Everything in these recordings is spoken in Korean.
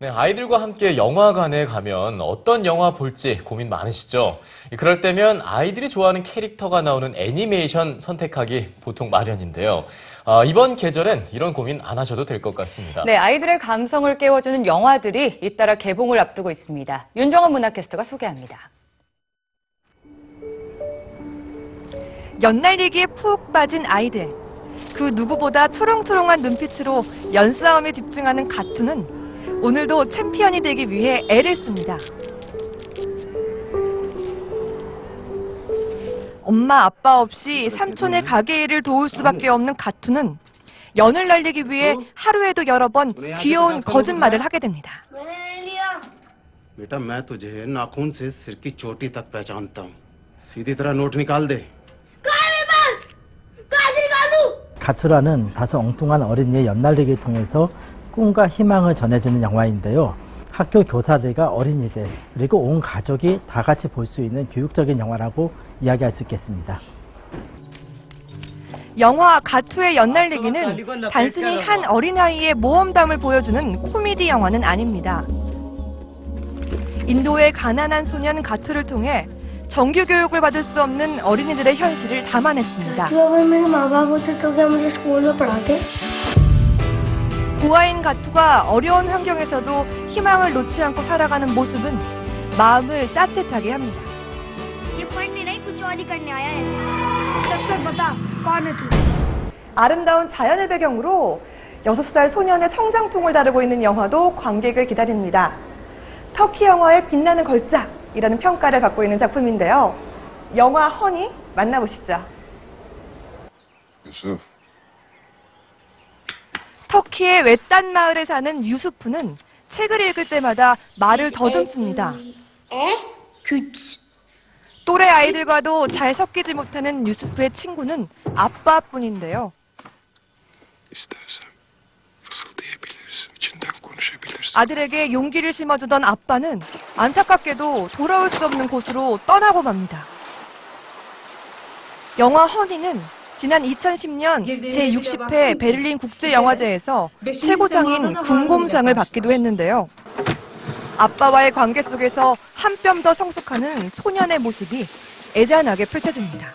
네, 아이들과 함께 영화관에 가면 어떤 영화 볼지 고민 많으시죠? 그럴 때면 아이들이 좋아하는 캐릭터가 나오는 애니메이션 선택하기 보통 마련인데요. 아, 이번 계절엔 이런 고민 안 하셔도 될 것 같습니다. 네, 아이들의 감성을 깨워주는 영화들이 잇따라 개봉을 앞두고 있습니다. 윤정원 문화캐스터가 소개합니다. 연날리기에 푹 빠진 아이들. 그 누구보다 초롱초롱한 눈빛으로 연싸움에 집중하는 가투는 오늘도 챔피언이 되기 위해 애를 씁니다. 엄마 아빠 없이 삼촌의 가게 일을 도울 수밖에 없는 가투는 연을 날리기 위해 하루에도 여러 번 귀여운 거짓말을 하게 됩니다. मैंने नहीं लिया बेटा मैं तुझे नाखून से सिर की चोटी तक पहचानता हूँ सीधी तरह नोट निकाल दे कहा मेरे पास कहा से निकाल दूं 가투라는 다소 엉뚱한 어린이의 연날리기를 통해서 꿈과 희망을 전해주는 영화인데요. 학교 교사들과 어린이들 그리고 온 가족이 다 같이 볼 수 있는 교육적인 영화라고 이야기할 수 있겠습니다. 영화 가투의 연날리기는 단순히 한 어린아이의 모험담을 보여주는 코미디 영화는 아닙니다. 인도의 가난한 소년 가투를 통해 정규 교육을 받을 수 없는 어린이들의 현실을 담아냈습니다. 고아인 가투가 어려운 환경에서도 희망을 놓지 않고 살아가는 모습은 마음을 따뜻하게 합니다. 아름다운 자연을 배경으로 6살 소년의 성장통을 다루고 있는 영화도 관객을 기다립니다. 터키 영화의 빛나는 걸작이라는 평가를 받고 있는 작품인데요. 영화 허니 만나보시죠. 유수. 터키의 외딴 마을에 사는 유수프는 책을 읽을 때마다 말을 더듬습니다. 또래 아이들과도 잘 섞이지 못하는 유수프의 친구는 아빠뿐인데요. 아들에게 용기를 심어주던 아빠는 안타깝게도 돌아올 수 없는 곳으로 떠나고 맙니다. 영화 허니는 지난 2010년 제60회 베를린 국제영화제에서 최고상인 금곰상을 받기도 했는데요. 아빠와의 관계 속에서 한 뼘 더 성숙하는 소년의 모습이 애잔하게 펼쳐집니다.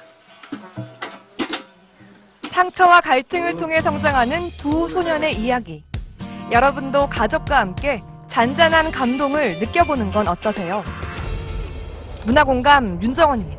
상처와 갈등을 통해 성장하는 두 소년의 이야기. 여러분도 가족과 함께 잔잔한 감동을 느껴보는 건 어떠세요? 문화공감 윤정원입니다.